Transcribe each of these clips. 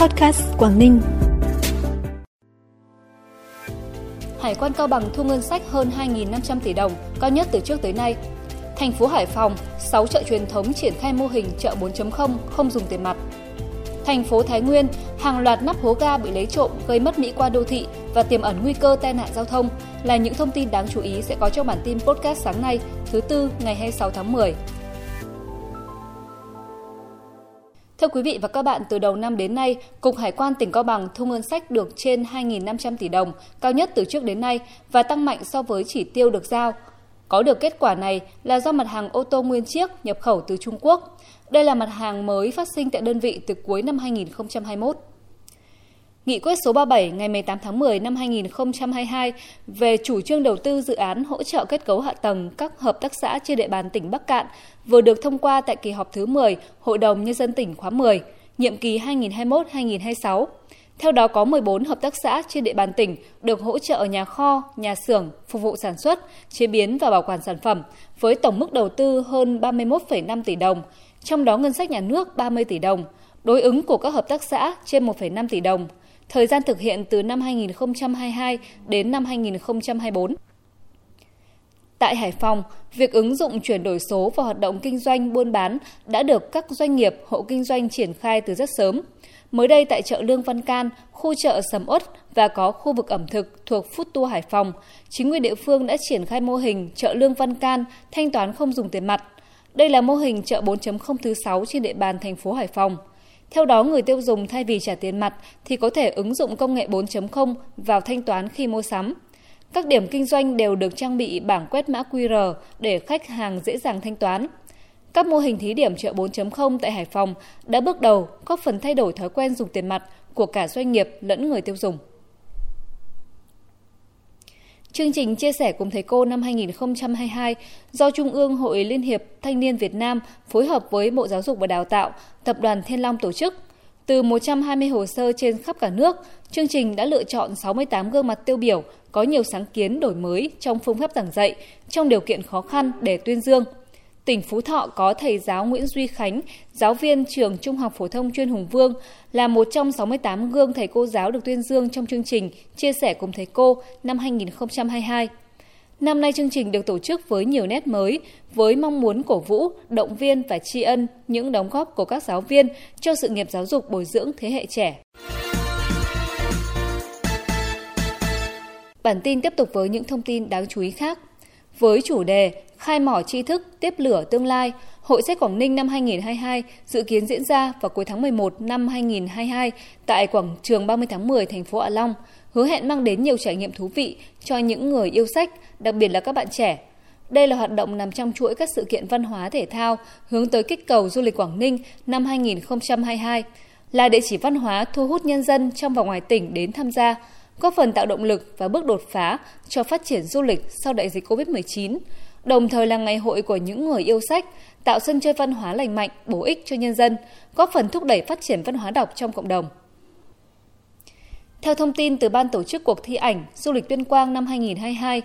Podcast Quảng Ninh. Hải quan Cao Bằng thu ngân sách hơn 2.500 tỷ đồng, cao nhất từ trước tới nay. Thành phố Hải Phòng, 6 chợ truyền thống triển khai mô hình chợ 4.0 không dùng tiền mặt. Thành phố Thái Nguyên, hàng loạt nắp hố ga bị lấy trộm gây mất mỹ quan đô thị và tiềm ẩn nguy cơ tai nạn giao thông là những thông tin đáng chú ý sẽ có trong bản tin podcast sáng nay, thứ tư ngày 26 tháng 10. Thưa quý vị và các bạn, từ đầu năm đến nay, Cục Hải quan tỉnh Cao Bằng thu ngân sách được trên 2.500 tỷ đồng, cao nhất từ trước đến nay và tăng mạnh so với chỉ tiêu được giao. Có được kết quả này là do mặt hàng ô tô nguyên chiếc nhập khẩu từ Trung Quốc. Đây là mặt hàng mới phát sinh tại đơn vị từ cuối năm 2021. Nghị quyết số 37 ngày 18 tháng 10 năm 2022 về chủ trương đầu tư dự án hỗ trợ kết cấu hạ tầng các hợp tác xã trên địa bàn tỉnh Bắc Cạn vừa được thông qua tại kỳ họp thứ 10 Hội đồng Nhân dân tỉnh khóa 10, nhiệm kỳ 2021-2026. Theo đó có 14 hợp tác xã trên địa bàn tỉnh được hỗ trợ nhà kho, nhà xưởng, phục vụ sản xuất, chế biến và bảo quản sản phẩm với tổng mức đầu tư hơn 31,5 tỷ đồng, trong đó ngân sách nhà nước 30 tỷ đồng, đối ứng của các hợp tác xã trên 1,5 tỷ đồng, thời gian thực hiện từ năm 2022 đến năm 2024. Tại Hải Phòng, việc ứng dụng chuyển đổi số vào hoạt động kinh doanh buôn bán đã được các doanh nghiệp, hộ kinh doanh triển khai từ rất sớm. Mới đây tại chợ Lương Văn Can, khu chợ Sầm Uất và có khu vực ẩm thực thuộc Food Tour Hải Phòng, chính quyền địa phương đã triển khai mô hình chợ Lương Văn Can thanh toán không dùng tiền mặt. Đây là mô hình chợ 4.0 thứ 6 trên địa bàn thành phố Hải Phòng. Theo đó, người tiêu dùng thay vì trả tiền mặt thì có thể ứng dụng công nghệ 4.0 vào thanh toán khi mua sắm. Các điểm kinh doanh đều được trang bị bảng quét mã QR để khách hàng dễ dàng thanh toán. Các mô hình thí điểm chợ 4.0 tại Hải Phòng đã bước đầu góp phần thay đổi thói quen dùng tiền mặt của cả doanh nghiệp lẫn người tiêu dùng. Chương trình chia sẻ cùng thầy cô năm 2022 do Trung ương Hội Liên hiệp Thanh niên Việt Nam phối hợp với Bộ Giáo dục và Đào tạo, Tập đoàn Thiên Long tổ chức. Từ 120 hồ sơ trên khắp cả nước, chương trình đã lựa chọn 68 gương mặt tiêu biểu có nhiều sáng kiến đổi mới trong phương pháp giảng dạy trong điều kiện khó khăn để tuyên dương – tỉnh Phú Thọ có thầy giáo Nguyễn Duy Khánh, giáo viên trường Trung học phổ thông chuyên Hùng Vương, là một trong 68 gương thầy cô giáo được tuyên dương trong chương trình Chia sẻ cùng thầy cô năm 2022. Năm nay chương trình được tổ chức với nhiều nét mới, với mong muốn cổ vũ, động viên và tri ân những đóng góp của các giáo viên cho sự nghiệp giáo dục bồi dưỡng thế hệ trẻ. Bản tin tiếp tục với những thông tin đáng chú ý khác. Với chủ đề Khai mỏ tri thức, tiếp lửa tương lai, Hội sách Quảng Ninh năm 2022 dự kiến diễn ra vào cuối tháng 11 năm 2022 tại quảng trường 30 tháng 10 thành phố Hạ Long, hứa hẹn mang đến nhiều trải nghiệm thú vị cho những người yêu sách, đặc biệt là các bạn trẻ. Đây là hoạt động nằm trong chuỗi các sự kiện văn hóa thể thao hướng tới kích cầu du lịch Quảng Ninh năm 2022, là địa chỉ văn hóa thu hút nhân dân trong và ngoài tỉnh đến tham gia, góp phần tạo động lực và bước đột phá cho phát triển du lịch sau đại dịch COVID-19, đồng thời là ngày hội của những người yêu sách, tạo sân chơi văn hóa lành mạnh, bổ ích cho nhân dân, góp phần thúc đẩy phát triển văn hóa đọc trong cộng đồng. Theo thông tin từ Ban tổ chức cuộc thi ảnh Du lịch Tuyên Quang năm 2022,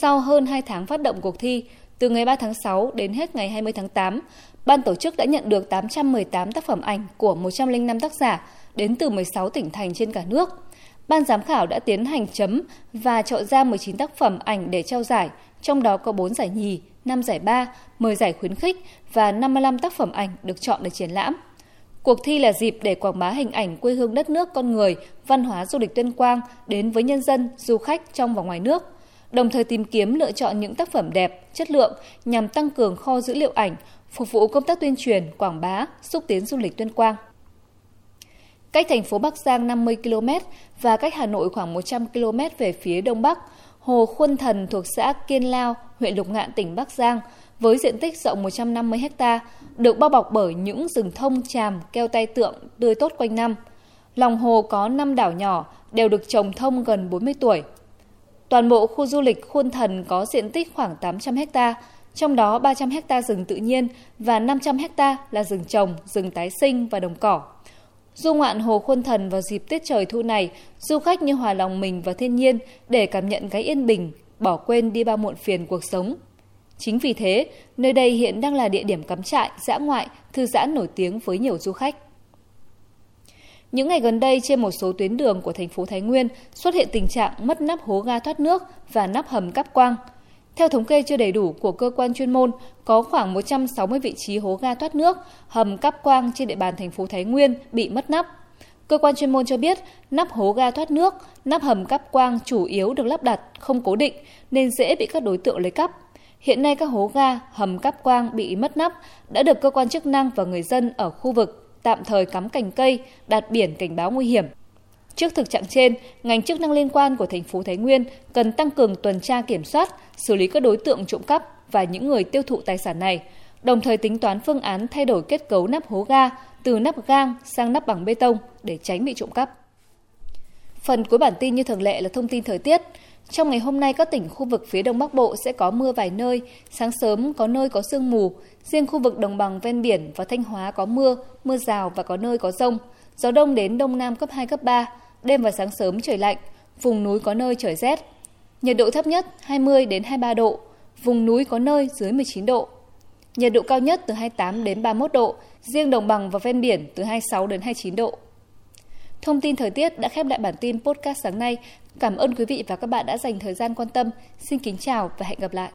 sau hơn 2 tháng phát động cuộc thi, từ ngày 3 tháng 6 đến hết ngày 20 tháng 8, Ban tổ chức đã nhận được 818 tác phẩm ảnh của 105 tác giả đến từ 16 tỉnh thành trên cả nước. Ban giám khảo đã tiến hành chấm và chọn ra 19 tác phẩm ảnh để trao giải, trong đó có 4 giải nhì, 5 giải ba, 10 giải khuyến khích và 55 tác phẩm ảnh được chọn để triển lãm. Cuộc thi là dịp để quảng bá hình ảnh quê hương đất nước con người, văn hóa du lịch Tuyên Quang đến với nhân dân, du khách trong và ngoài nước, đồng thời tìm kiếm lựa chọn những tác phẩm đẹp, chất lượng nhằm tăng cường kho dữ liệu ảnh, phục vụ công tác tuyên truyền, quảng bá, xúc tiến du lịch Tuyên Quang cách thành phố Bắc Giang 50 km và cách Hà Nội khoảng 100 km về phía đông bắc, Hồ Khuân Thần thuộc xã Kiên Lao, huyện Lục Ngạn, tỉnh Bắc Giang, với diện tích rộng 150 ha, được bao bọc bởi những rừng thông tràm, keo tay tượng tươi tốt quanh năm. Lòng hồ có 5 đảo nhỏ, đều được trồng thông gần 40 tuổi. Toàn bộ khu du lịch Khuôn Thần có diện tích khoảng 800 ha, trong đó 300 ha rừng tự nhiên và 500 ha là rừng trồng, rừng tái sinh và đồng cỏ. Du ngoạn Hồ Khuôn Thần vào dịp tiết trời thu này, du khách như hòa lòng mình vào thiên nhiên để cảm nhận cái yên bình, bỏ quên đi bao muộn phiền cuộc sống. Chính vì thế, nơi đây hiện đang là địa điểm cắm trại, dã ngoại, thư giãn nổi tiếng với nhiều du khách. Những ngày gần đây trên một số tuyến đường của thành phố Thái Nguyên xuất hiện tình trạng mất nắp hố ga thoát nước và nắp hầm cáp quang. Theo thống kê chưa đầy đủ của cơ quan chuyên môn, có khoảng 160 vị trí hố ga thoát nước, hầm cáp quang trên địa bàn thành phố Thái Nguyên bị mất nắp. Cơ quan chuyên môn cho biết, nắp hố ga thoát nước, nắp hầm cáp quang chủ yếu được lắp đặt không cố định nên dễ bị các đối tượng lấy cắp. Hiện nay các hố ga, hầm cáp quang bị mất nắp đã được cơ quan chức năng và người dân ở khu vực tạm thời cắm cành cây, đặt biển cảnh báo nguy hiểm. Trước thực trạng trên, ngành chức năng liên quan của thành phố Thái Nguyên cần tăng cường tuần tra kiểm soát, xử lý các đối tượng trộm cắp và những người tiêu thụ tài sản này, đồng thời tính toán phương án thay đổi kết cấu nắp hố ga từ nắp gang sang nắp bằng bê tông để tránh bị trộm cắp. Phần cuối bản tin như thường lệ là thông tin thời tiết. Trong ngày hôm nay, các tỉnh khu vực phía Đông Bắc Bộ sẽ có mưa vài nơi, sáng sớm có nơi có sương mù, riêng khu vực đồng bằng ven biển và Thanh Hóa có mưa, mưa rào và có nơi có rông. Gió đông đến đông nam cấp 2, cấp 3, đêm và sáng sớm trời lạnh, vùng núi có nơi trời rét. Nhiệt độ thấp nhất 20 đến 23 độ, vùng núi có nơi dưới 19 độ. Nhiệt độ cao nhất từ 28 đến 31 độ, riêng đồng bằng và ven biển từ 26 đến 29 độ. Thông tin thời tiết đã khép lại bản tin podcast sáng nay. Cảm ơn quý vị và các bạn đã dành thời gian quan tâm. Xin kính chào và hẹn gặp lại.